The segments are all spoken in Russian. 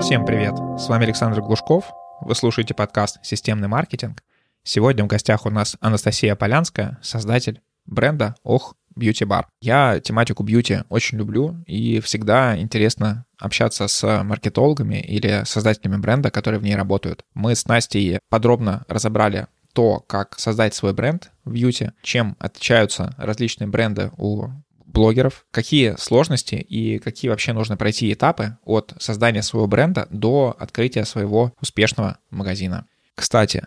Всем привет! С вами Александр Глушков. Вы слушаете подкаст «Системный маркетинг». Сегодня в гостях у нас Анастасия Полянская, создатель бренда «Ох, Бьюти Бар». Я тематику бьюти очень люблю и всегда интересно общаться с маркетологами или создателями бренда, которые в ней работают. Мы с Настей подробно разобрали то, как создать свой бренд в бьюти, чем отличаются различные бренды у блогеров, какие сложности и какие вообще нужно пройти этапы от создания своего бренда до открытия своего успешного магазина. Кстати,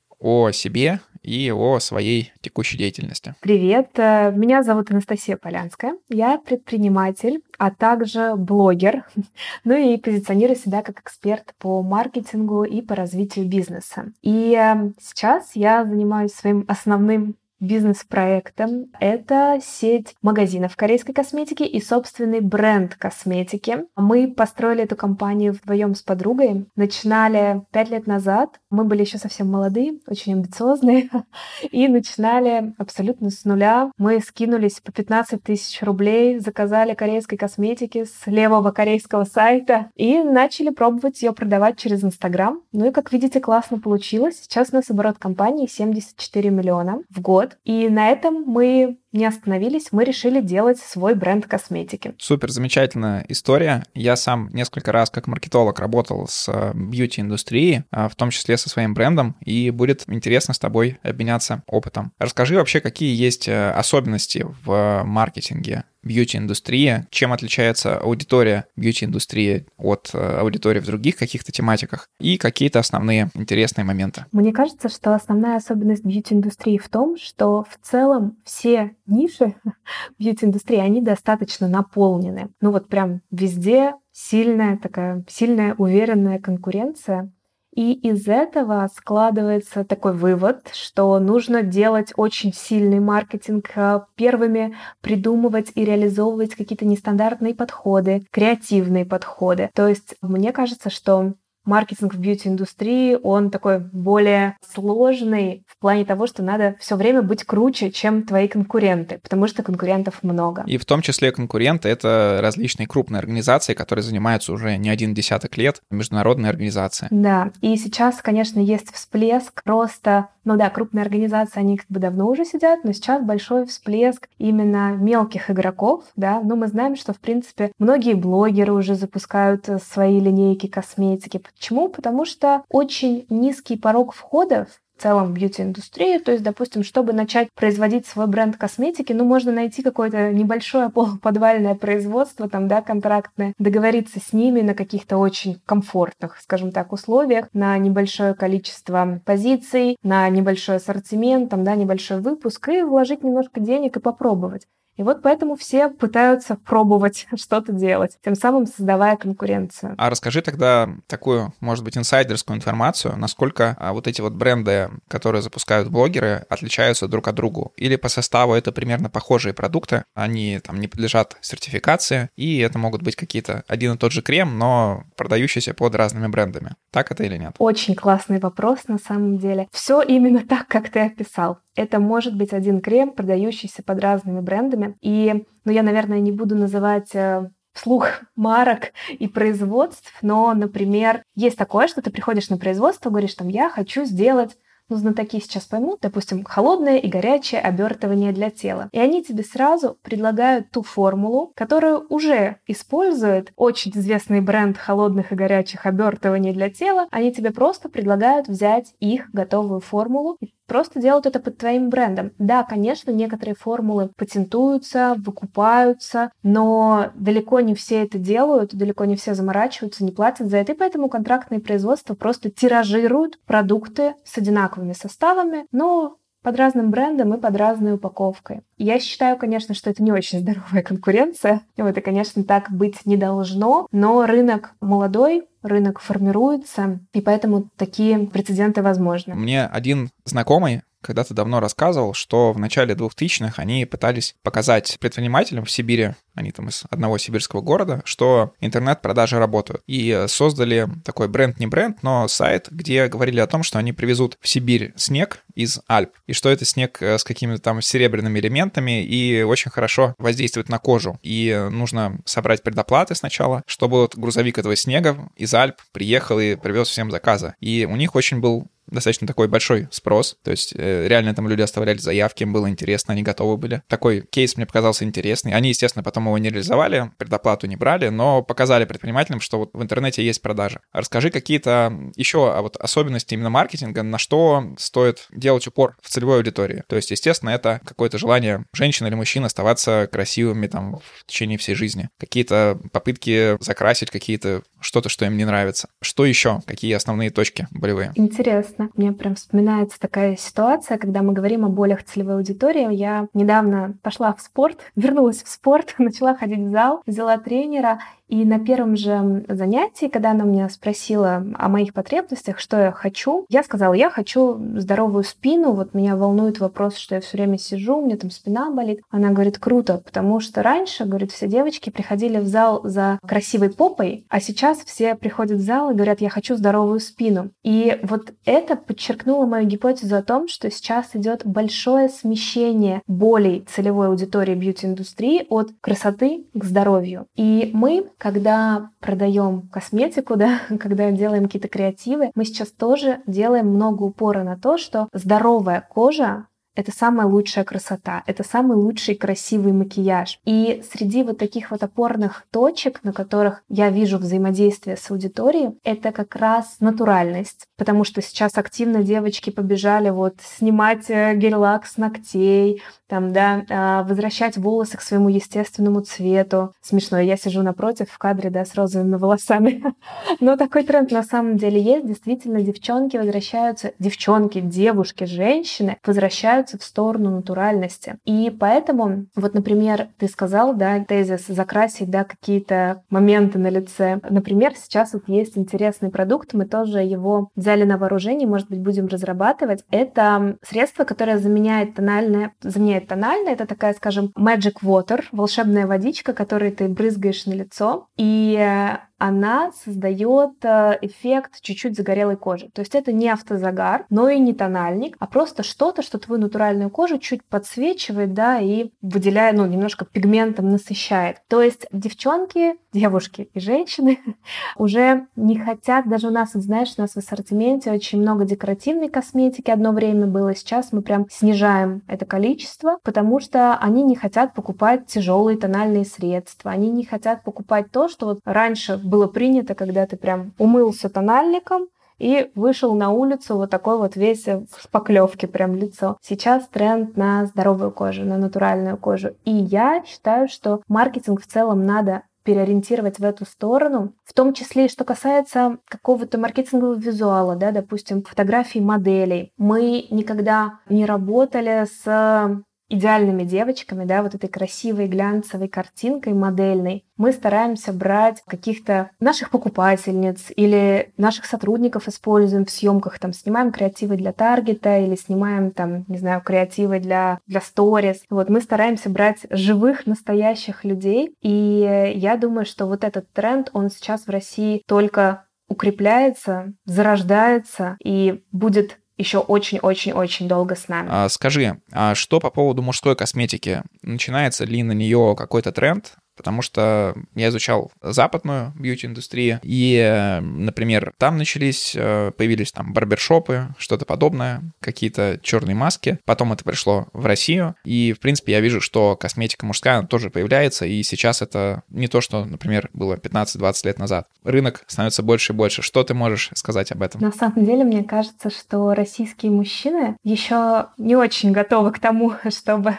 о себе и о своей текущей деятельности. Привет, э, меня зовут Анастасия Полянская. Я предприниматель, а также блогер, ну и позиционирую себя как эксперт по маркетингу и по развитию бизнеса. И э, сейчас я занимаюсь своим основным бизнес-проектом. Это сеть магазинов корейской косметики и собственный бренд косметики. Мы построили эту компанию вдвоем с подругой. Начинали пять лет назад. Мы были еще совсем молодые, очень амбициозные. И начинали абсолютно с нуля. Мы скинулись по 15 тысяч рублей, заказали корейской косметики с левого корейского сайта и начали пробовать ее продавать через Инстаграм. Ну и, как видите, классно получилось. Сейчас у нас оборот компании 74 миллиона в год И на этом мы не остановились, мы решили делать свой бренд косметики. Супер, замечательная история. Я сам несколько раз как маркетолог работал с э, бьюти-индустрией, а, в том числе со своим брендом, и будет интересно с тобой обменяться опытом. Расскажи вообще, какие есть э, особенности в маркетинге бьюти-индустрии, чем отличается аудитория бьюти-индустрии от э, аудитории в других каких-то тематиках и какие-то основные интересные моменты. Мне кажется, что основная особенность бьюти-индустрии в том, что в целом все ниши бьюти-индустрии, они достаточно наполнены. Ну вот прям везде сильная такая, сильная уверенная конкуренция. И из этого складывается такой вывод, что нужно делать очень сильный маркетинг, а, первыми придумывать и реализовывать какие-то нестандартные подходы, креативные подходы. То есть мне кажется, что маркетинг в бьюти-индустрии, он такой более сложный в плане того, что надо все время быть круче, чем твои конкуренты, потому что конкурентов много. И в том числе конкуренты — это различные крупные организации, которые занимаются уже не один десяток лет, международные организации. Да, и сейчас, конечно, есть всплеск роста ну да, крупные организации, они как бы давно уже сидят, но сейчас большой всплеск именно мелких игроков, да. Ну, мы знаем, что, в принципе, многие блогеры уже запускают э, свои линейки косметики. Почему? Потому что очень низкий порог входа целом бьюти-индустрию. То есть, допустим, чтобы начать производить свой бренд косметики, ну, можно найти какое-то небольшое полуподвальное производство, там, да, контрактное, договориться с ними на каких-то очень комфортных, скажем так, условиях, на небольшое количество позиций, на небольшой ассортимент, там, да, небольшой выпуск и вложить немножко денег и попробовать. И вот поэтому все пытаются пробовать что-то делать, тем самым создавая конкуренцию. А расскажи тогда такую, может быть, инсайдерскую информацию, насколько а, вот эти вот бренды, которые запускают блогеры, отличаются друг от друга. Или по составу это примерно похожие продукты, они там не подлежат сертификации, и это могут быть какие-то один и тот же крем, но продающийся под разными брендами. Так это или нет? Очень классный вопрос на самом деле. Все именно так, как ты описал. Это может быть один крем, продающийся под разными брендами. И, ну, я, наверное, не буду называть э, вслух марок и производств, но, например, есть такое, что ты приходишь на производство, говоришь там, я хочу сделать ну, знатоки сейчас поймут, допустим, холодное и горячее обертывание для тела. И они тебе сразу предлагают ту формулу, которую уже использует очень известный бренд холодных и горячих обертываний для тела. Они тебе просто предлагают взять их готовую формулу и просто делают это под твоим брендом. Да, конечно, некоторые формулы патентуются, выкупаются, но далеко не все это делают, далеко не все заморачиваются, не платят за это, и поэтому контрактные производства просто тиражируют продукты с одинаковыми составами, но под разным брендом и под разной упаковкой. Я считаю, конечно, что это не очень здоровая конкуренция. Вот, и, конечно, так быть не должно, но рынок молодой, рынок формируется, и поэтому такие прецеденты возможны. Мне один знакомый когда-то давно рассказывал, что в начале 2000-х они пытались показать предпринимателям в Сибири, они там из одного сибирского города, что интернет-продажи работают. И создали такой бренд, не бренд, но сайт, где говорили о том, что они привезут в Сибирь снег из Альп, и что это снег э, с какими-то там серебряными элементами и очень хорошо воздействует на кожу. И нужно собрать предоплаты сначала, чтобы вот грузовик этого снега из Альп приехал и привез всем заказы. И у них очень был достаточно такой большой спрос, то есть э, реально там люди оставляли заявки, им было интересно, они готовы были. Такой кейс мне показался интересный. Они, естественно, потом его не реализовали, предоплату не брали, но показали предпринимателям, что вот в интернете есть продажи. Расскажи какие-то еще а вот особенности именно маркетинга, на что стоит делать упор в целевой аудитории. То есть, естественно, это какое-то желание женщины или мужчин оставаться красивыми там в течение всей жизни. Какие-то попытки закрасить какие-то что-то, что им не нравится. Что еще? Какие основные точки болевые? Интересно. Мне прям вспоминается такая ситуация, когда мы говорим о болях целевой аудитории. Я недавно пошла в спорт, вернулась в спорт, начала ходить в зал, взяла тренера, и на первом же занятии, когда она меня спросила о моих потребностях, что я хочу, я сказала, я хочу здоровую спину, вот меня волнует вопрос, что я все время сижу, у меня там спина болит. Она говорит, круто, потому что раньше, говорит, все девочки приходили в зал за красивой попой, а сейчас все приходят в зал и говорят, я хочу здоровую спину. И вот это подчеркнуло мою гипотезу о том, что сейчас идет большое смещение болей целевой аудитории бьюти-индустрии от красоты к здоровью. И мы когда продаем косметику, да, когда делаем какие-то креативы, мы сейчас тоже делаем много упора на то, что здоровая кожа это самая лучшая красота, это самый лучший красивый макияж. И среди вот таких вот опорных точек, на которых я вижу взаимодействие с аудиторией, это как раз натуральность, потому что сейчас активно девочки побежали вот снимать э, гель-лак с ногтей, там, да, а, возвращать волосы к своему естественному цвету. Смешно, я сижу напротив в кадре, да, с розовыми волосами. Но такой тренд на самом деле есть. Действительно, девчонки возвращаются, девчонки, девушки, женщины возвращаются в сторону натуральности. И поэтому, вот, например, ты сказал, да, тезис закрасить, да, какие-то моменты на лице. Например, сейчас вот есть интересный продукт, мы тоже его взяли на вооружение, может быть, будем разрабатывать. Это средство, которое заменяет тональное, заменяет тональная. Это такая, скажем, magic water, волшебная водичка, которой ты брызгаешь на лицо. И э, она создает э, эффект чуть-чуть загорелой кожи. То есть это не автозагар, но и не тональник, а просто что-то, что твою натуральную кожу чуть подсвечивает, да, и выделяя, ну, немножко пигментом насыщает. То есть девчонки, девушки и женщины уже не хотят, даже у нас, знаешь, у нас в ассортименте очень много декоративной косметики одно время было, сейчас мы прям снижаем это количество, потому что они не хотят покупать тяжелые тональные средства, они не хотят покупать то, что вот раньше было принято, когда ты прям умылся тональником, и вышел на улицу вот такой вот весь в шпаклевке прям лицо. Сейчас тренд на здоровую кожу, на натуральную кожу. И я считаю, что маркетинг в целом надо переориентировать в эту сторону, в том числе и что касается какого-то маркетингового визуала, да, допустим, фотографий моделей. Мы никогда не работали с идеальными девочками, да, вот этой красивой глянцевой картинкой модельной, мы стараемся брать каких-то наших покупательниц или наших сотрудников используем в съемках, там, снимаем креативы для таргета или снимаем, там, не знаю, креативы для, для сторис. Вот мы стараемся брать живых, настоящих людей, и я думаю, что вот этот тренд, он сейчас в России только укрепляется, зарождается и будет еще очень-очень-очень долго с нами. А, скажи, а что по поводу мужской косметики? Начинается ли на нее какой-то тренд? Потому что я изучал западную бьюти-индустрию, и, например, там начались, э, появились там барбершопы, что-то подобное, какие-то черные маски, потом это пришло в Россию, и, в принципе, я вижу, что косметика мужская тоже появляется, и сейчас это не то, что, например, было 15-20 лет назад. Рынок становится больше и больше. Что ты можешь сказать об этом? На самом деле, мне кажется, что российские мужчины еще не очень готовы к тому, чтобы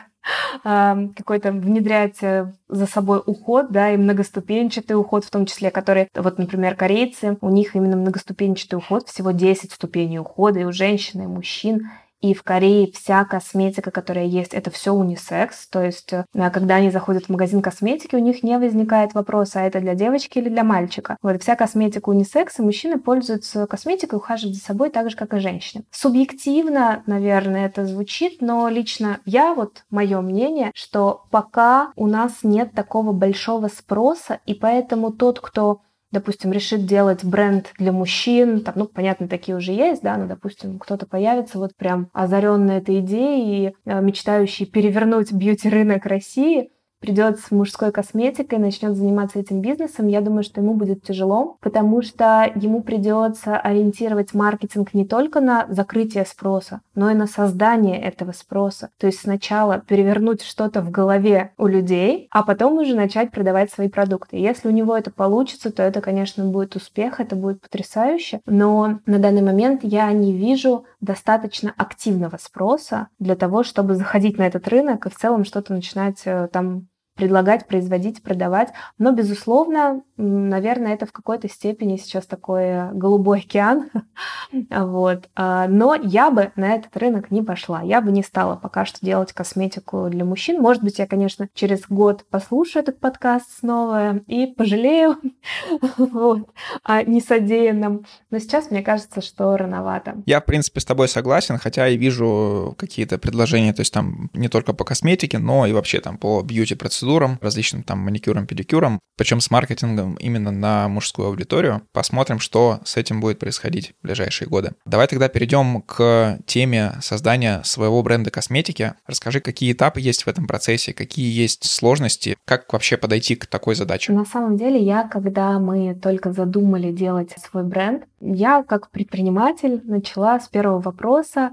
какой-то внедрять э, за собой уход, да, и многоступенчатый уход в том числе, который, вот, например, корейцы, у них именно многоступенчатый уход, всего 10 ступеней ухода и у женщин, и у мужчин, И в Корее вся косметика, которая есть, это все унисекс. То есть, э, когда они заходят в магазин косметики, у них не возникает вопроса, а это для девочки или для мальчика. Вот вся косметика унисекс, и мужчины пользуются косметикой, ухаживают за собой так же, как и женщины. Субъективно, наверное, это звучит, но лично я, вот мое мнение, что пока у нас нет такого большого спроса, и поэтому тот, кто допустим, решит делать бренд для мужчин, там, ну, понятно, такие уже есть, да, но, допустим, кто-то появится вот прям озаренный этой идеей и э, мечтающий перевернуть бьюти-рынок России, придет с мужской косметикой, начнет заниматься этим бизнесом, я думаю, что ему будет тяжело, потому что ему придется ориентировать маркетинг не только на закрытие спроса, но и на создание этого спроса. То есть сначала перевернуть что-то в голове у людей, а потом уже начать продавать свои продукты. Если у него это получится, то это, конечно, будет успех, это будет потрясающе, но на данный момент я не вижу достаточно активного спроса для того, чтобы заходить на этот рынок и в целом что-то начинать э, там предлагать, производить, продавать. Но, безусловно, наверное, это в какой-то степени сейчас такой голубой океан. вот. А, но я бы на этот рынок не пошла. Я бы не стала пока что делать косметику для мужчин. Может быть, я, конечно, через год послушаю этот подкаст снова и пожалею вот, о несодеянном. Но сейчас мне кажется, что рановато. Я, в принципе, с тобой согласен, хотя и вижу какие-то предложения, то есть там не только по косметике, но и вообще там по бьюти-процессу процедурам, различным там маникюрам, педикюрам, причем с маркетингом именно на мужскую аудиторию. Посмотрим, что с этим будет происходить в ближайшие годы. Давай тогда перейдем к теме создания своего бренда косметики. Расскажи, какие этапы есть в этом процессе, какие есть сложности, как вообще подойти к такой задаче? На самом деле, я, когда мы только задумали делать свой бренд, я как предприниматель начала с первого вопроса,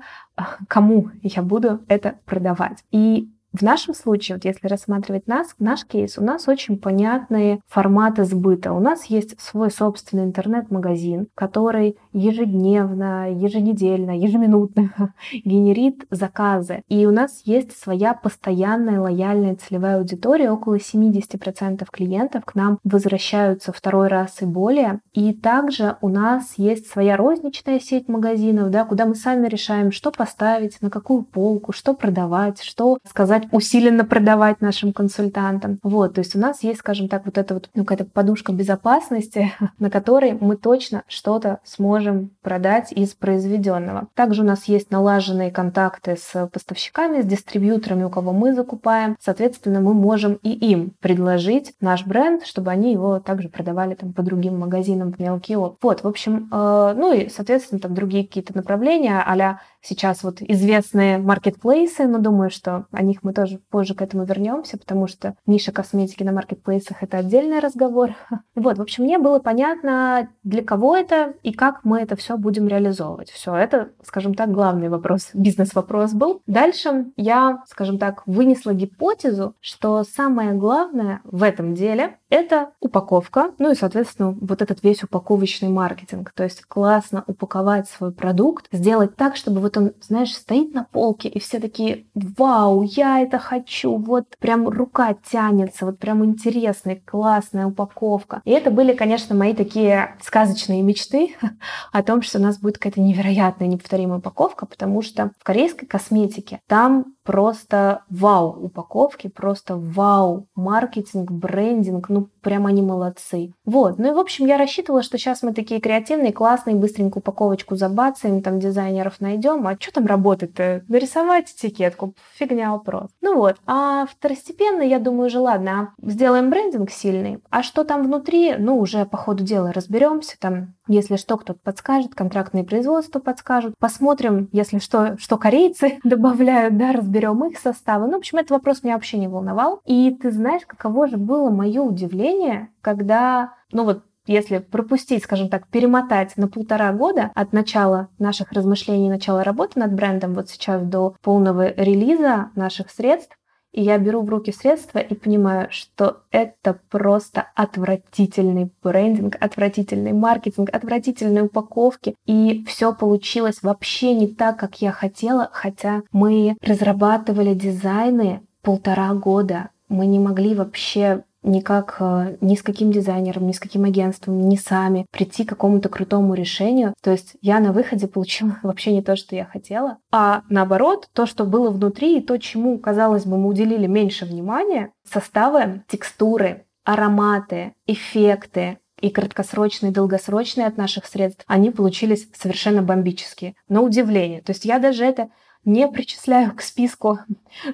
кому я буду это продавать. И в нашем случае, вот если рассматривать нас, наш кейс, у нас очень понятные форматы сбыта. У нас есть свой собственный интернет-магазин, который ежедневно, еженедельно, ежеминутно генерит заказы. И у нас есть своя постоянная лояльная целевая аудитория. Около 70% клиентов к нам возвращаются второй раз и более. И также у нас есть своя розничная сеть магазинов, да, куда мы сами решаем, что поставить, на какую полку, что продавать, что сказать продавать, усиленно продавать нашим консультантам. Вот, то есть у нас есть, скажем так, вот эта вот ну, какая-то подушка безопасности, на которой мы точно что-то сможем продать из произведенного. Также у нас есть налаженные контакты с поставщиками, с дистрибьюторами, у кого мы закупаем. Соответственно, мы можем и им предложить наш бренд, чтобы они его также продавали там по другим магазинам в мелкий опт. Вот, в общем, э, ну и, соответственно, там другие какие-то направления, а сейчас вот известные маркетплейсы, но думаю, что о них мы тоже позже к этому вернемся, потому что ниша косметики на маркетплейсах — это отдельный разговор. Вот, в общем, мне было понятно, для кого это и как мы это все будем реализовывать. Все, это, скажем так, главный вопрос, бизнес-вопрос был. Дальше я, скажем так, вынесла гипотезу, что самое главное в этом деле — это упаковка, ну и, соответственно, вот этот весь упаковочный маркетинг. То есть классно упаковать свой продукт, сделать так, чтобы вот он, знаешь, стоит на полке, и все такие, вау, я это хочу, вот прям рука тянется, вот прям интересная, классная упаковка. И это были, конечно, мои такие сказочные мечты о том, что у нас будет какая-то невероятная, неповторимая упаковка, потому что в корейской косметике там просто вау упаковки, просто вау маркетинг, брендинг, ну прям они молодцы. Вот, ну и в общем я рассчитывала, что сейчас мы такие креативные, классные, быстренько упаковочку забацаем, там дизайнеров найдем, а что там работает-то? Нарисовать этикетку, фигня вопрос. Ну вот, а второстепенно я думаю уже ладно, сделаем брендинг сильный, а что там внутри, ну уже по ходу дела разберемся, там если что, кто-то подскажет, контрактные производства подскажут. Посмотрим, если что, что корейцы добавляют, да, разберем их составы. Ну, в общем, этот вопрос меня вообще не волновал. И ты знаешь, каково же было мое удивление, когда, ну вот, если пропустить, скажем так, перемотать на полтора года от начала наших размышлений, начала работы над брендом, вот сейчас до полного релиза наших средств, и я беру в руки средства и понимаю, что это просто отвратительный брендинг, отвратительный маркетинг, отвратительные упаковки. И все получилось вообще не так, как я хотела, хотя мы разрабатывали дизайны полтора года. Мы не могли вообще никак э, ни с каким дизайнером, ни с каким агентством, ни сами прийти к какому-то крутому решению. То есть я на выходе получила вообще не то, что я хотела, а наоборот, то, что было внутри и то, чему, казалось бы, мы уделили меньше внимания, составы, текстуры, ароматы, эффекты, и краткосрочные, и долгосрочные от наших средств, они получились совершенно бомбические. На удивление. То есть я даже это не причисляю к списку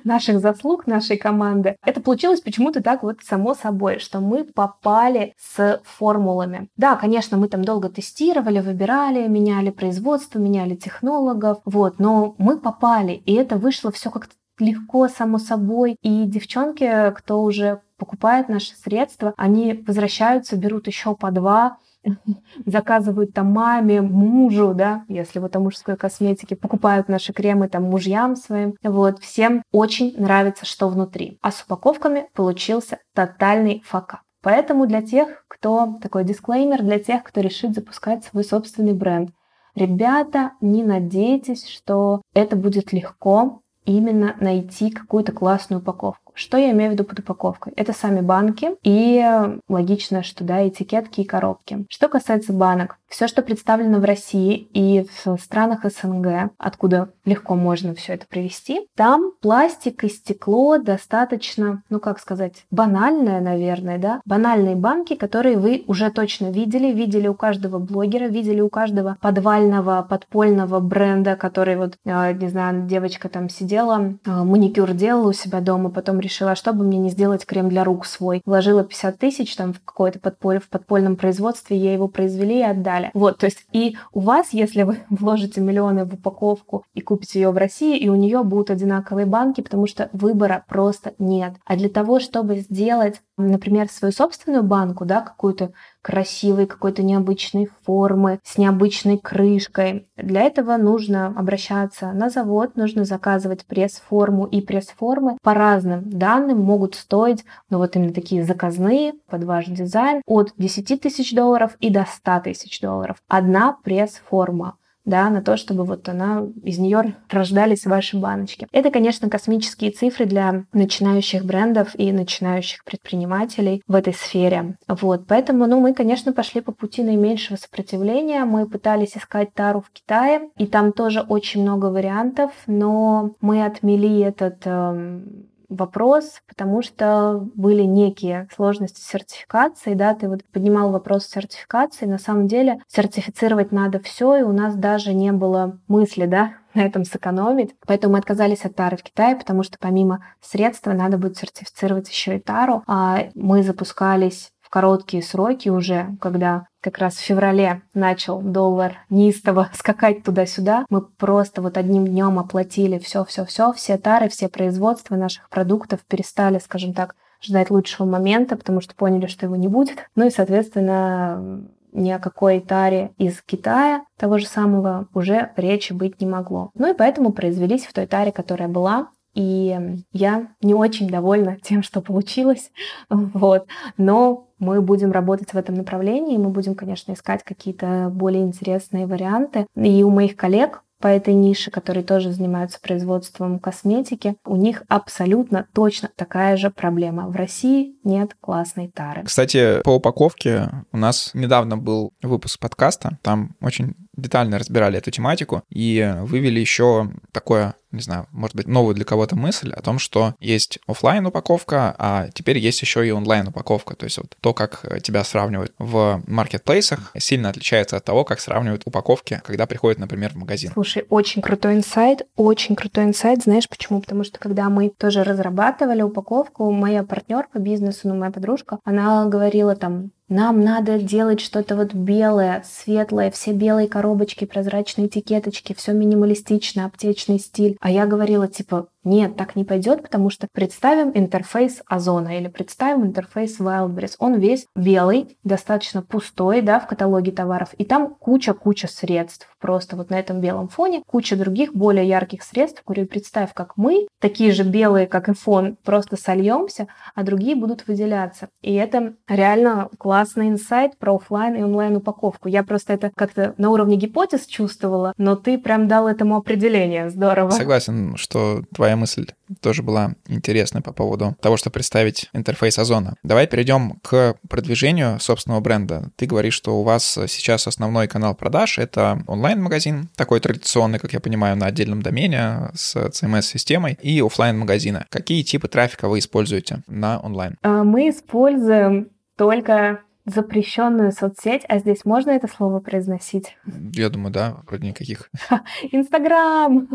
наших заслуг нашей команды. Это получилось почему-то так вот само собой, что мы попали с формулами. Да, конечно, мы там долго тестировали, выбирали, меняли производство, меняли технологов, вот, но мы попали, и это вышло все как-то легко, само собой. И девчонки, кто уже покупает наши средства, они возвращаются, берут еще по два, заказывают там маме, мужу, да, если вот о мужской косметике, покупают наши кремы там мужьям своим. Вот, всем очень нравится, что внутри. А с упаковками получился тотальный факап. Поэтому для тех, кто, такой дисклеймер, для тех, кто решит запускать свой собственный бренд, ребята, не надейтесь, что это будет легко именно найти какую-то классную упаковку. Что я имею в виду под упаковкой? Это сами банки и логично, что да, этикетки и коробки. Что касается банок, все, что представлено в России и в странах СНГ, откуда легко можно все это привести, там пластик и стекло достаточно, ну как сказать, банальное, наверное, да, банальные банки, которые вы уже точно видели, видели у каждого блогера, видели у каждого подвального, подпольного бренда, который вот, а, не знаю, девочка там сидела, а, маникюр делала у себя дома, потом решила, «А что бы мне не сделать крем для рук свой. Вложила 50 тысяч там в какое-то подполье, в подпольном производстве, ей его произвели и отдали. Вот, то есть и у вас, если вы вложите миллионы в упаковку и купите ее в России, и у нее будут одинаковые банки, потому что выбора просто нет. А для того, чтобы сделать, например, свою собственную банку, да, какую-то красивой, какой-то необычной формы, с необычной крышкой. Для этого нужно обращаться на завод, нужно заказывать пресс-форму и пресс-формы по разным данным могут стоить, ну вот именно такие заказные под ваш дизайн, от 10 тысяч долларов и до 100 тысяч долларов. Одна пресс-форма да, на то, чтобы вот она, из нее рождались ваши баночки. Это, конечно, космические цифры для начинающих брендов и начинающих предпринимателей в этой сфере. Вот, поэтому, ну, мы, конечно, пошли по пути наименьшего сопротивления. Мы пытались искать тару в Китае, и там тоже очень много вариантов, но мы отмели этот э, вопрос, потому что были некие сложности сертификации, да, ты вот поднимал вопрос сертификации, на самом деле сертифицировать надо все, и у нас даже не было мысли, да, на этом сэкономить. Поэтому мы отказались от тары в Китае, потому что помимо средства надо будет сертифицировать еще и тару. А мы запускались в короткие сроки уже, когда как раз в феврале начал доллар неистово скакать туда-сюда, мы просто вот одним днем оплатили все-все-все, все тары, все производства наших продуктов перестали, скажем так, ждать лучшего момента, потому что поняли, что его не будет. Ну и, соответственно, ни о какой таре из Китая того же самого уже речи быть не могло. Ну и поэтому произвелись в той таре, которая была, и я не очень довольна тем, что получилось. Вот. Но мы будем работать в этом направлении, мы будем, конечно, искать какие-то более интересные варианты. И у моих коллег по этой нише, которые тоже занимаются производством косметики, у них абсолютно точно такая же проблема. В России нет классной тары. Кстати, по упаковке у нас недавно был выпуск подкаста, там очень детально разбирали эту тематику и вывели еще такое не знаю, может быть, новую для кого-то мысль о том, что есть офлайн упаковка, а теперь есть еще и онлайн упаковка. То есть вот то, как тебя сравнивают в маркетплейсах, сильно отличается от того, как сравнивают упаковки, когда приходят, например, в магазин. Слушай, очень крутой инсайт, очень крутой инсайт. Знаешь почему? Потому что когда мы тоже разрабатывали упаковку, моя партнер по бизнесу, ну, моя подружка, она говорила там, нам надо делать что-то вот белое, светлое, все белые коробочки, прозрачные этикеточки, все минималистично, аптечный стиль. А я говорила, типа, нет, так не пойдет, потому что представим интерфейс Озона или представим интерфейс Wildberries. Он весь белый, достаточно пустой, да, в каталоге товаров, и там куча-куча средств. Просто вот на этом белом фоне куча других более ярких средств. Говорю, представь, как мы, такие же белые, как и фон, просто сольемся, а другие будут выделяться. И это реально классный инсайт про офлайн и онлайн упаковку. Я просто это как-то на уровне гипотез чувствовала, но ты прям дал этому определение. Здорово. Согласен, что твоя твоя мысль тоже была интересная по поводу того, что представить интерфейс Озона. Давай перейдем к продвижению собственного бренда. Ты говоришь, что у вас сейчас основной канал продаж — это онлайн-магазин, такой традиционный, как я понимаю, на отдельном домене с CMS-системой, и офлайн магазина Какие типы трафика вы используете на онлайн? А, мы используем только запрещенную соцсеть, а здесь можно это слово произносить? Я думаю, да, вроде никаких. Инстаграм!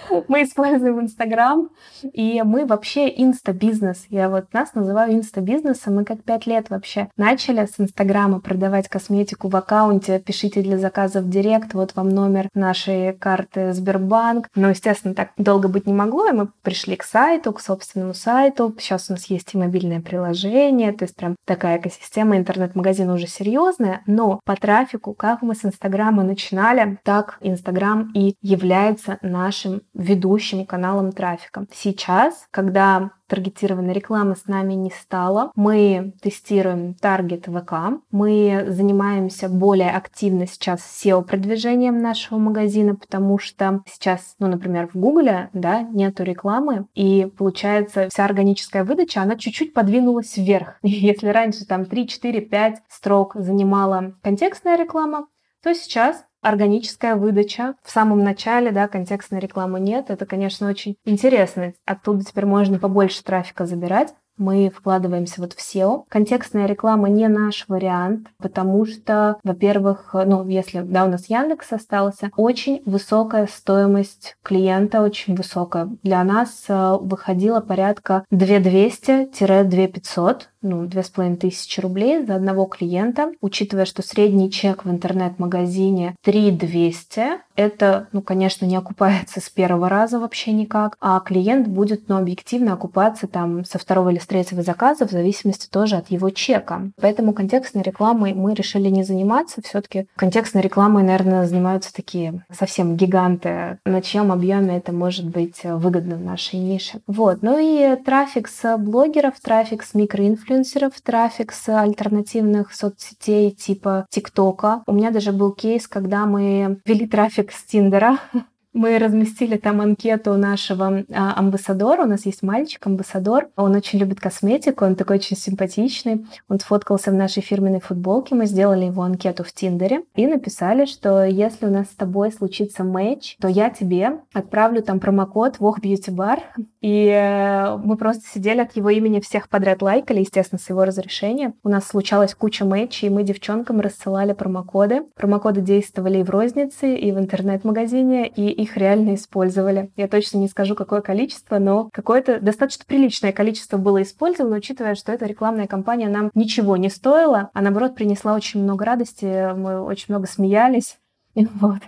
Мы используем Инстаграм, и мы вообще инстабизнес. Я вот нас называю инстабизнесом. Мы как пять лет вообще начали с Инстаграма продавать косметику в аккаунте. Пишите для заказов в Директ, вот вам номер нашей карты Сбербанк. Но, естественно, так долго быть не могло, и мы пришли к сайту, к собственному сайту. Сейчас у нас есть и мобильное приложение, то есть прям такая экосистема интернет-магазина уже серьезная, но по трафику, как мы с Инстаграма начинали, так Инстаграм и является нашим ведущим каналом трафика. Сейчас, когда таргетированной рекламы с нами не стало. Мы тестируем таргет ВК. Мы занимаемся более активно сейчас SEO-продвижением нашего магазина, потому что сейчас, ну, например, в Гугле, да, нету рекламы, и получается вся органическая выдача, она чуть-чуть подвинулась вверх. Если раньше там 3, 4, 5 строк занимала контекстная реклама, то сейчас органическая выдача. В самом начале, да, контекстной рекламы нет. Это, конечно, очень интересно. Оттуда теперь можно побольше трафика забирать мы вкладываемся вот в SEO. Контекстная реклама не наш вариант, потому что, во-первых, ну, если, да, у нас Яндекс остался, очень высокая стоимость клиента, очень высокая. Для нас э, выходила порядка 2200-2500, ну, 2500 рублей за одного клиента, учитывая, что средний чек в интернет-магазине 3200, это, ну, конечно, не окупается с первого раза вообще никак, а клиент будет, ну, объективно окупаться там со второго или с третьего заказа в зависимости тоже от его чека. Поэтому контекстной рекламой мы решили не заниматься. Все-таки контекстной рекламой, наверное, занимаются такие совсем гиганты, на чьем объеме это может быть выгодно в нашей нише. Вот. Ну и трафик с блогеров, трафик с микроинфлюенсеров, трафик с альтернативных соцсетей типа ТикТока. У меня даже был кейс, когда мы вели трафик с Тиндера. Мы разместили там анкету нашего а, амбассадора. У нас есть мальчик-амбассадор. Он очень любит косметику, он такой очень симпатичный. Он сфоткался в нашей фирменной футболке. Мы сделали его анкету в Тиндере и написали, что если у нас с тобой случится матч, то я тебе отправлю там промокод Вох Beauty Bar. И э, мы просто сидели от его имени всех подряд лайкали, естественно, с его разрешения. У нас случалась куча матчей, и мы девчонкам рассылали промокоды. Промокоды действовали и в рознице, и в интернет-магазине, и их реально использовали. Я точно не скажу, какое количество, но какое-то достаточно приличное количество было использовано, учитывая, что эта рекламная кампания нам ничего не стоила, а наоборот принесла очень много радости, мы очень много смеялись. Вот.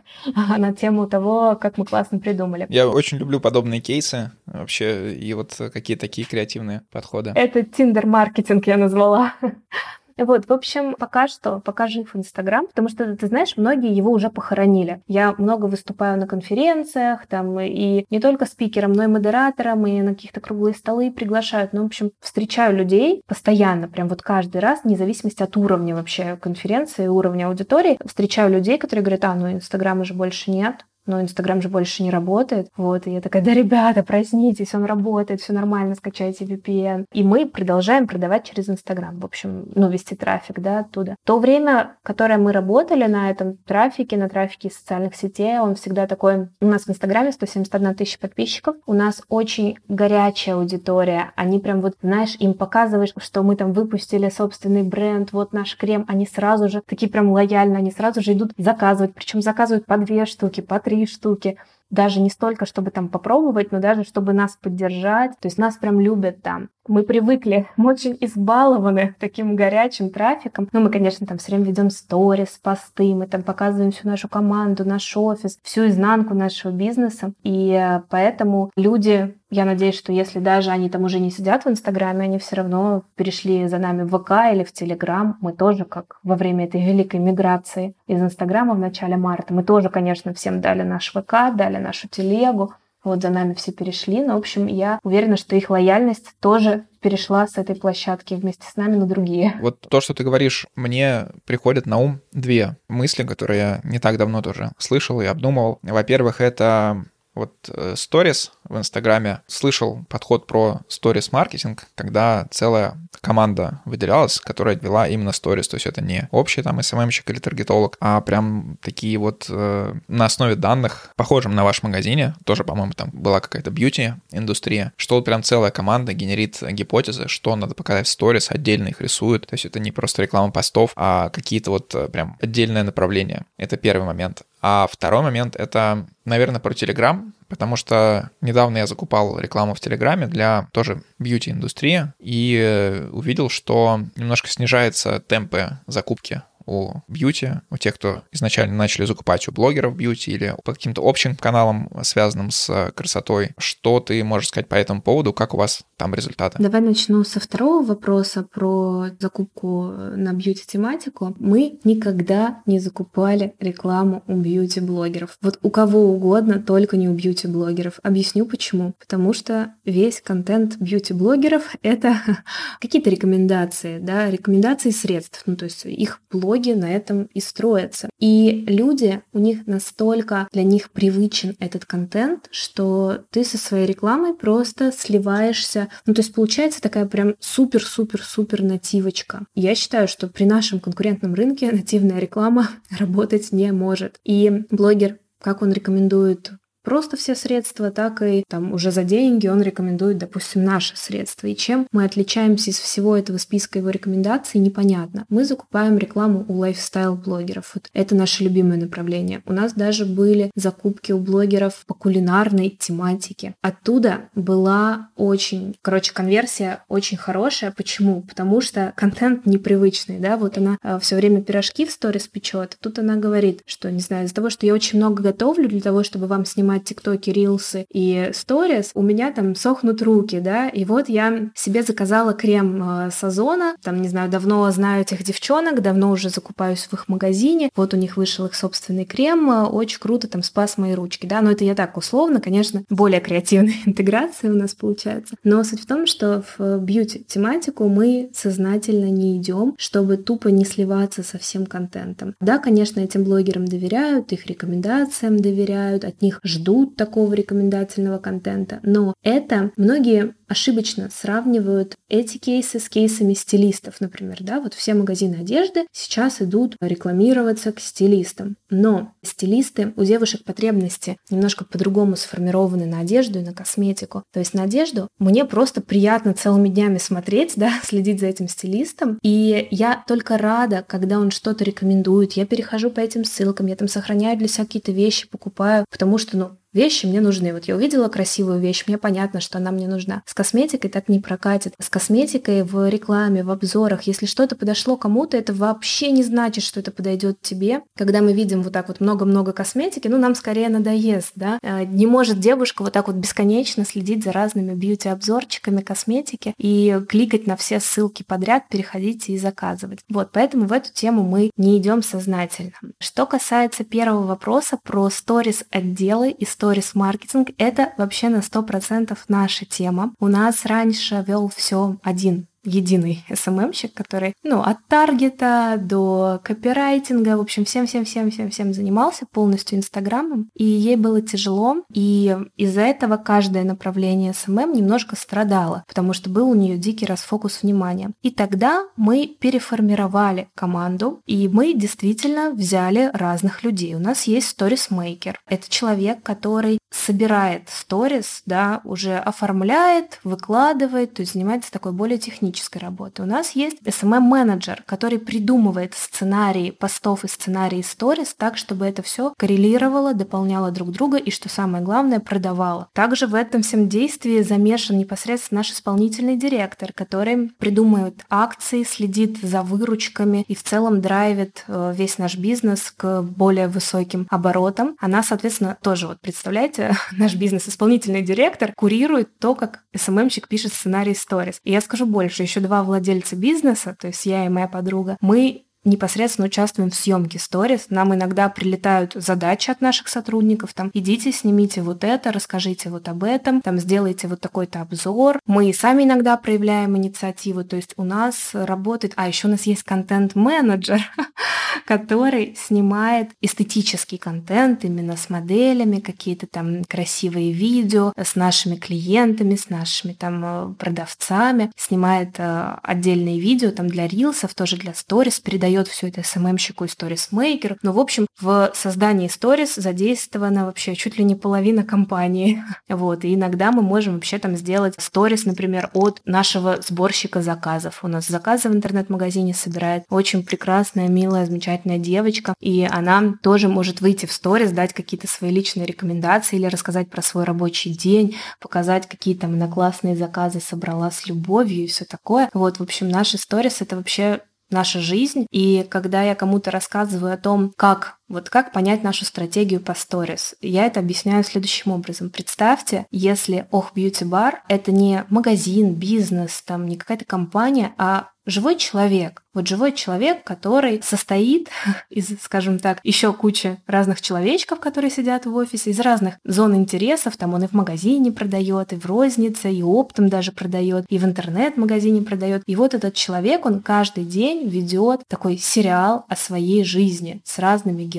на тему того, как мы классно придумали. Я очень люблю подобные кейсы вообще, и вот какие такие креативные подходы. Это тиндер-маркетинг я назвала. Вот, в общем, пока что, пока жив Инстаграм, потому что, ты знаешь, многие его уже похоронили. Я много выступаю на конференциях, там, и не только спикером, но и модератором, и на каких-то круглые столы приглашают. Ну, в общем, встречаю людей постоянно, прям вот каждый раз, вне зависимости от уровня вообще конференции, уровня аудитории, встречаю людей, которые говорят, а, ну, Инстаграма же больше нет, но Инстаграм же больше не работает. Вот, и я такая, да, ребята, проснитесь, он работает, все нормально, скачайте VPN. И мы продолжаем продавать через Инстаграм, в общем, ну, вести трафик, да, оттуда. То время, которое мы работали на этом трафике, на трафике социальных сетей, он всегда такой, у нас в Инстаграме 171 тысяча подписчиков, у нас очень горячая аудитория, они прям вот, знаешь, им показываешь, что мы там выпустили собственный бренд, вот наш крем, они сразу же такие прям лояльные, они сразу же идут заказывать, причем заказывают по две штуки, по три три штуки. Даже не столько, чтобы там попробовать, но даже чтобы нас поддержать. То есть нас прям любят там. Мы привыкли, мы очень избалованы таким горячим трафиком. Ну, мы, конечно, там все время ведем сторис, посты, мы там показываем всю нашу команду, наш офис, всю изнанку нашего бизнеса. И э, поэтому люди я надеюсь, что если даже они там уже не сидят в Инстаграме, они все равно перешли за нами в ВК или в Телеграм. Мы тоже, как во время этой великой миграции из Инстаграма в начале марта, мы тоже, конечно, всем дали наш ВК, дали нашу телегу. Вот за нами все перешли. Но, в общем, я уверена, что их лояльность тоже перешла с этой площадки вместе с нами на другие. Вот то, что ты говоришь, мне приходят на ум две мысли, которые я не так давно тоже слышал и обдумывал. Во-первых, это вот сторис э, в Инстаграме, слышал подход про сторис-маркетинг, когда целая команда выделялась, которая вела именно сторис, то есть это не общий там SMM-щик или таргетолог, а прям такие вот э, на основе данных, похожим на ваш магазине, тоже, по-моему, там была какая-то бьюти-индустрия, что вот прям целая команда генерит гипотезы, что надо показать в сторис, отдельно их рисуют, то есть это не просто реклама постов, а какие-то вот э, прям отдельное направление. Это первый момент. А второй момент — это, наверное, про Telegram, потому что недавно я закупал рекламу в Телеграме для тоже бьюти-индустрии и э, увидел, что немножко снижаются темпы закупки у бьюти, у тех, кто изначально начали закупать у блогеров бьюти или по каким-то общим каналам, связанным с красотой. Что ты можешь сказать по этому поводу? Как у вас там результаты? Давай начну со второго вопроса про закупку на бьюти-тематику. Мы никогда не закупали рекламу у бьюти-блогеров. Вот у кого угодно, только не у бьюти-блогеров. Объясню почему. Потому что весь контент бьюти-блогеров — это какие-то рекомендации, да, рекомендации средств. Ну, то есть их блоги психологи на этом и строятся. И люди, у них настолько для них привычен этот контент, что ты со своей рекламой просто сливаешься. Ну, то есть получается такая прям супер-супер-супер нативочка. Я считаю, что при нашем конкурентном рынке нативная реклама работать не может. И блогер как он рекомендует просто все средства, так и там уже за деньги он рекомендует, допустим, наши средства. И чем мы отличаемся из всего этого списка его рекомендаций, непонятно. Мы закупаем рекламу у лайфстайл-блогеров. Вот это наше любимое направление. У нас даже были закупки у блогеров по кулинарной тематике. Оттуда была очень, короче, конверсия очень хорошая. Почему? Потому что контент непривычный, да, вот она э, все время пирожки в сторис печет. Тут она говорит, что, не знаю, из-за того, что я очень много готовлю для того, чтобы вам снимать снимать тиктоки, рилсы и сторис, у меня там сохнут руки, да, и вот я себе заказала крем э, с Озона, там, не знаю, давно знаю этих девчонок, давно уже закупаюсь в их магазине, вот у них вышел их собственный крем, э, очень круто там спас мои ручки, да, но это я так условно, конечно, более креативная интеграция у нас получается, но суть в том, что в бьюти-тематику мы сознательно не идем, чтобы тупо не сливаться со всем контентом. Да, конечно, этим блогерам доверяют, их рекомендациям доверяют, от них ждут ждут такого рекомендательного контента, но это многие ошибочно сравнивают эти кейсы с кейсами стилистов, например, да, вот все магазины одежды сейчас идут рекламироваться к стилистам, но стилисты, у девушек потребности немножко по-другому сформированы на одежду и на косметику, то есть на одежду мне просто приятно целыми днями смотреть, да, следить за этим стилистом, и я только рада, когда он что-то рекомендует, я перехожу по этим ссылкам, я там сохраняю для себя какие-то вещи, покупаю, потому что, ну, вещи мне нужны. Вот я увидела красивую вещь, мне понятно, что она мне нужна. С косметикой так не прокатит. С косметикой в рекламе, в обзорах, если что-то подошло кому-то, это вообще не значит, что это подойдет тебе. Когда мы видим вот так вот много-много косметики, ну, нам скорее надоест, да. А, не может девушка вот так вот бесконечно следить за разными бьюти-обзорчиками косметики и кликать на все ссылки подряд, переходить и заказывать. Вот, поэтому в эту тему мы не идем сознательно. Что касается первого вопроса про сторис отделы и сторис-маркетинг — это вообще на 100% наша тема. У нас раньше вел все один единый SMM-щик, который, ну, от таргета до копирайтинга, в общем, всем-всем-всем-всем-всем занимался полностью Инстаграмом, и ей было тяжело, и из-за этого каждое направление SMM немножко страдало, потому что был у нее дикий расфокус внимания. И тогда мы переформировали команду, и мы действительно взяли разных людей. У нас есть сторисмейкер. Это человек, который собирает сторис, да, уже оформляет, выкладывает, то есть занимается такой более технической технической работы. У нас есть SMM-менеджер, который придумывает сценарии постов и сценарии сторис так, чтобы это все коррелировало, дополняло друг друга и, что самое главное, продавало. Также в этом всем действии замешан непосредственно наш исполнительный директор, который придумывает акции, следит за выручками и в целом драйвит э, весь наш бизнес к более высоким оборотам. Она, соответственно, тоже, вот представляете, наш бизнес, исполнительный директор курирует то, как SMM-щик пишет сценарий сторис. И я скажу больше, еще два владельца бизнеса, то есть я и моя подруга, мы непосредственно участвуем в съемке сторис. Нам иногда прилетают задачи от наших сотрудников, там, идите, снимите вот это, расскажите вот об этом, там, сделайте вот такой-то обзор. Мы сами иногда проявляем инициативу, то есть у нас работает, а еще у нас есть контент-менеджер, который снимает эстетический контент именно с моделями, какие-то там красивые видео с нашими клиентами, с нашими там э, продавцами, снимает э, отдельные видео там для рилсов, тоже для сторис, передает все это СММщику и сторисмейкеру. Ну, в общем, в создании сторис задействована вообще чуть ли не половина компании. Вот, и иногда мы можем вообще там сделать сторис, например, от нашего сборщика заказов. У нас заказы в интернет-магазине собирает очень прекрасная, милая, замечательная девочка, и она тоже может выйти в сторис, дать какие-то свои личные рекомендации или рассказать про свой рабочий день, показать, какие там она классные заказы собрала с любовью и все такое. Вот, в общем, наши сторис — это вообще наша жизнь. И когда я кому-то рассказываю о том, как вот как понять нашу стратегию по сторис? Я это объясняю следующим образом. Представьте, если Ох Бьюти Бар — это не магазин, бизнес, там не какая-то компания, а живой человек. Вот живой человек, который состоит из, скажем так, еще кучи разных человечков, которые сидят в офисе, из разных зон интересов. Там он и в магазине продает, и в рознице, и оптом даже продает, и в интернет-магазине продает. И вот этот человек, он каждый день ведет такой сериал о своей жизни с разными героями,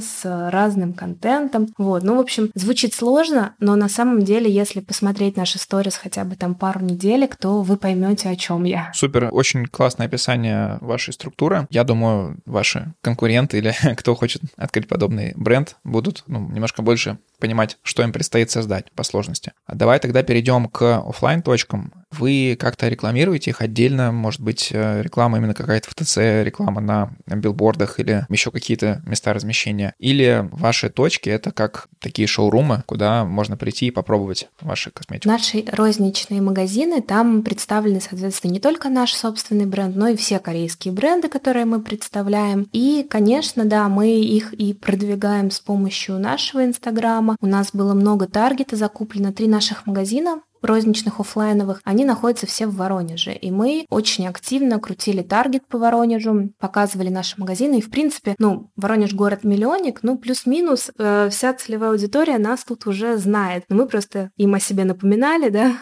с разным контентом. Вот. Ну, в общем, звучит сложно, но на самом деле, если посмотреть наши сторис хотя бы там пару недель, то вы поймете, о чем я. Супер, очень классное описание вашей структуры. Я думаю, ваши конкуренты или кто хочет открыть подобный бренд будут ну, немножко больше понимать, что им предстоит создать по сложности. А давай тогда перейдем к офлайн точкам. Вы как-то рекламируете их отдельно, может быть, э, реклама именно какая-то в ТЦ, реклама на билбордах или еще какие-то места размещения. Или ваши точки — это как такие шоурумы, куда можно прийти и попробовать ваши косметику. Наши розничные магазины, там представлены, соответственно, не только наш собственный бренд, но и все корейские бренды, которые мы представляем. И, конечно, да, мы их и продвигаем с помощью нашего Инстаграма, реклама. У нас было много таргета закуплено, три наших магазина розничных офлайновых, они находятся все в Воронеже. И мы очень активно крутили таргет по Воронежу, показывали наши магазины. И, в принципе, ну, Воронеж город-миллионник, ну, плюс-минус э, вся целевая аудитория нас тут уже знает. Но мы просто им о себе напоминали, да,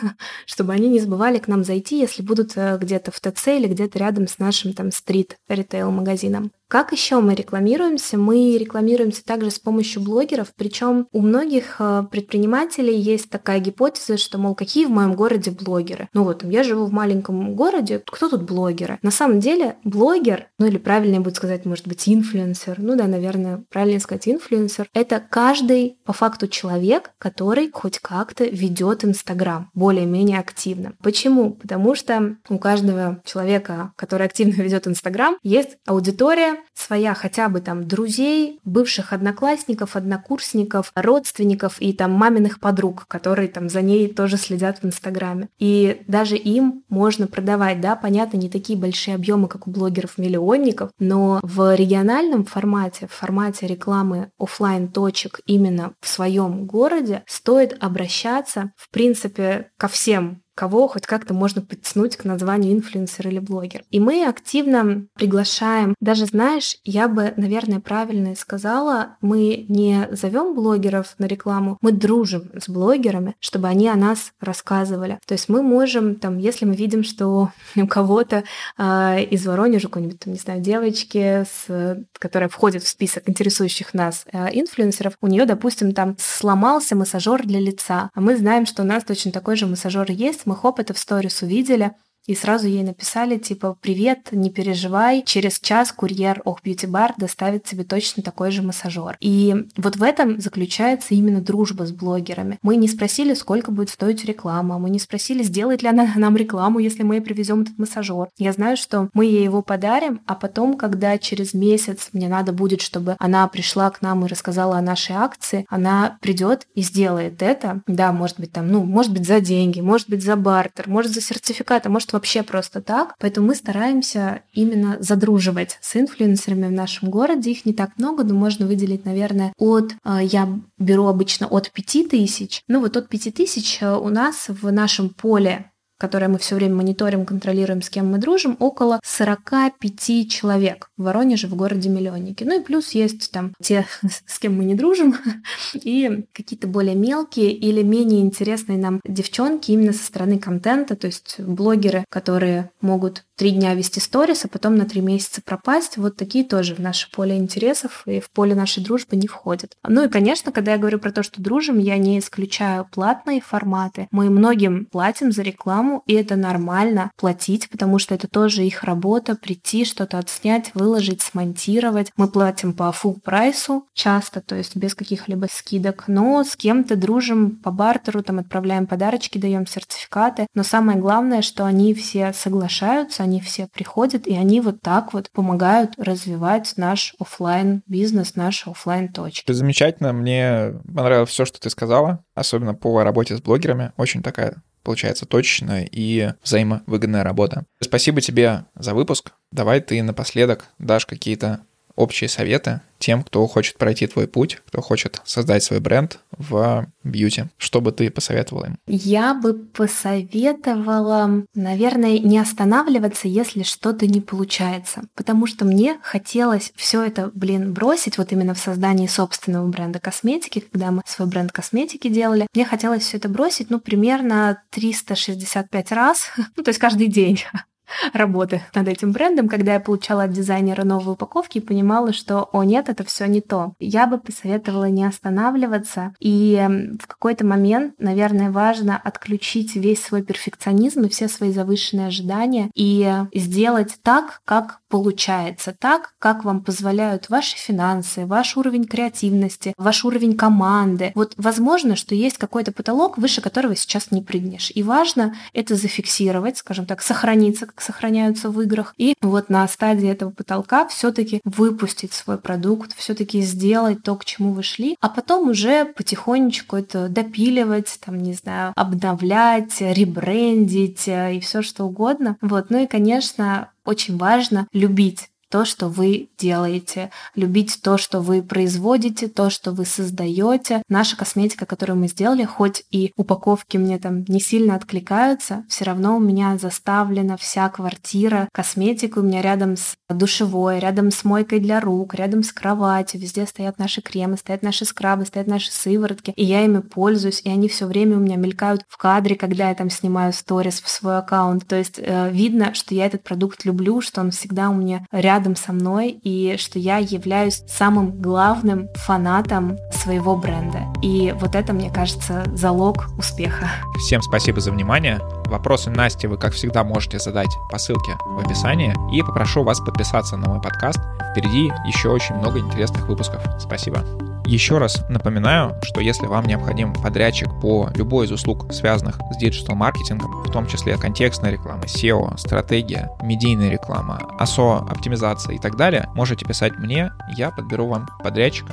чтобы они не забывали к нам зайти, если будут э, где-то в ТЦ или где-то рядом с нашим там стрит-ритейл-магазином. Как еще мы рекламируемся? Мы рекламируемся также с помощью блогеров, причем у многих э, предпринимателей есть такая гипотеза, что, мол, какие в моем городе блогеры? Ну вот, я живу в маленьком городе, кто тут блогеры? На самом деле блогер, ну или правильнее будет сказать, может быть, инфлюенсер, ну да, наверное, правильнее сказать инфлюенсер, это каждый по факту человек, который хоть как-то ведет Инстаграм более-менее активно. Почему? Потому что у каждого человека, который активно ведет Инстаграм, есть аудитория, своя хотя бы там друзей, бывших одноклассников, однокурсников, родственников и там маминых подруг, которые там за ней тоже следят в Инстаграме. И даже им можно продавать, да, понятно, не такие большие объемы, как у блогеров-миллионников, но в региональном формате, в формате рекламы офлайн точек именно в своем городе стоит обращаться, в принципе, ко всем кого хоть как-то можно подтянуть к названию инфлюенсер или блогер. И мы активно приглашаем, даже знаешь, я бы, наверное, правильно сказала, мы не зовем блогеров на рекламу, мы дружим с блогерами, чтобы они о нас рассказывали. То есть мы можем, там, если мы видим, что у кого-то э, из Воронежа, какой-нибудь, там, не знаю, девочки, с, которая входит в список интересующих нас э, инфлюенсеров, у нее, допустим, там сломался массажер для лица, а мы знаем, что у нас точно такой же массажер есть, мы хоп, это в сторис увидели, и сразу ей написали, типа, привет, не переживай, через час курьер Ох Бьюти Бар доставит тебе точно такой же массажер. И вот в этом заключается именно дружба с блогерами. Мы не спросили, сколько будет стоить реклама, мы не спросили, сделает ли она нам рекламу, если мы привезем этот массажер. Я знаю, что мы ей его подарим, а потом, когда через месяц мне надо будет, чтобы она пришла к нам и рассказала о нашей акции, она придет и сделает это. Да, может быть, там, ну, может быть, за деньги, может быть, за бартер, может, за сертификат, а может, вообще просто так. Поэтому мы стараемся именно задруживать с инфлюенсерами в нашем городе. Их не так много, но можно выделить, наверное, от... Э, я беру обычно от 5 тысяч. Ну вот от 5 тысяч э, у нас в нашем поле которое мы все время мониторим, контролируем, с кем мы дружим, около 45 человек в Воронеже, в городе Миллионники. Ну и плюс есть там те, с кем мы не дружим, и какие-то более мелкие или менее интересные нам девчонки именно со стороны контента, то есть блогеры, которые могут три дня вести сторис, а потом на три месяца пропасть. Вот такие тоже в наше поле интересов и в поле нашей дружбы не входят. Ну и, конечно, когда я говорю про то, что дружим, я не исключаю платные форматы. Мы многим платим за рекламу, и это нормально платить, потому что это тоже их работа, прийти, что-то отснять, выложить, смонтировать. Мы платим по full прайсу часто, то есть без каких-либо скидок, но с кем-то дружим по бартеру, там отправляем подарочки, даем сертификаты. Но самое главное, что они все соглашаются, они все приходят, и они вот так вот помогают развивать наш офлайн бизнес, наши офлайн точки. Замечательно, мне понравилось все, что ты сказала, особенно по работе с блогерами. Очень такая получается точечная и взаимовыгодная работа. Спасибо тебе за выпуск. Давай ты напоследок дашь какие-то общие советы тем, кто хочет пройти твой путь, кто хочет создать свой бренд в бьюти. Что бы ты посоветовала им? Я бы посоветовала, наверное, не останавливаться, если что-то не получается. Потому что мне хотелось все это, блин, бросить вот именно в создании собственного бренда косметики, когда мы свой бренд косметики делали. Мне хотелось все это бросить, ну, примерно 365 раз, ну, то есть каждый день работы над этим брендом, когда я получала от дизайнера новые упаковки и понимала, что, о нет, это все не то. Я бы посоветовала не останавливаться и в какой-то момент, наверное, важно отключить весь свой перфекционизм и все свои завышенные ожидания и сделать так, как получается, так, как вам позволяют ваши финансы, ваш уровень креативности, ваш уровень команды. Вот возможно, что есть какой-то потолок, выше которого сейчас не прыгнешь. И важно это зафиксировать, скажем так, сохраниться сохраняются в играх. И вот на стадии этого потолка все-таки выпустить свой продукт, все-таки сделать то, к чему вы шли, а потом уже потихонечку это допиливать, там, не знаю, обновлять, ребрендить э, и все что угодно. Вот. Ну и, конечно, очень важно любить то, что вы делаете, любить то, что вы производите, то, что вы создаете. Наша косметика, которую мы сделали, хоть и упаковки мне там не сильно откликаются, все равно у меня заставлена вся квартира косметикой. У меня рядом с душевой, рядом с мойкой для рук, рядом с кроватью, везде стоят наши кремы, стоят наши скрабы, стоят наши сыворотки, и я ими пользуюсь, и они все время у меня мелькают в кадре, когда я там снимаю сторис в свой аккаунт. То есть э, видно, что я этот продукт люблю, что он всегда у меня рядом рядом со мной и что я являюсь самым главным фанатом своего бренда. И вот это, мне кажется, залог успеха. Всем спасибо за внимание. Вопросы Насти вы, как всегда, можете задать по ссылке в описании. И попрошу вас подписаться на мой подкаст. Впереди еще очень много интересных выпусков. Спасибо. Еще раз напоминаю, что если вам необходим подрядчик по любой из услуг, связанных с диджитал-маркетингом, в том числе контекстная реклама, SEO, стратегия, медийная реклама, ASO, оптимизация и так далее, можете писать мне, я подберу вам подрядчика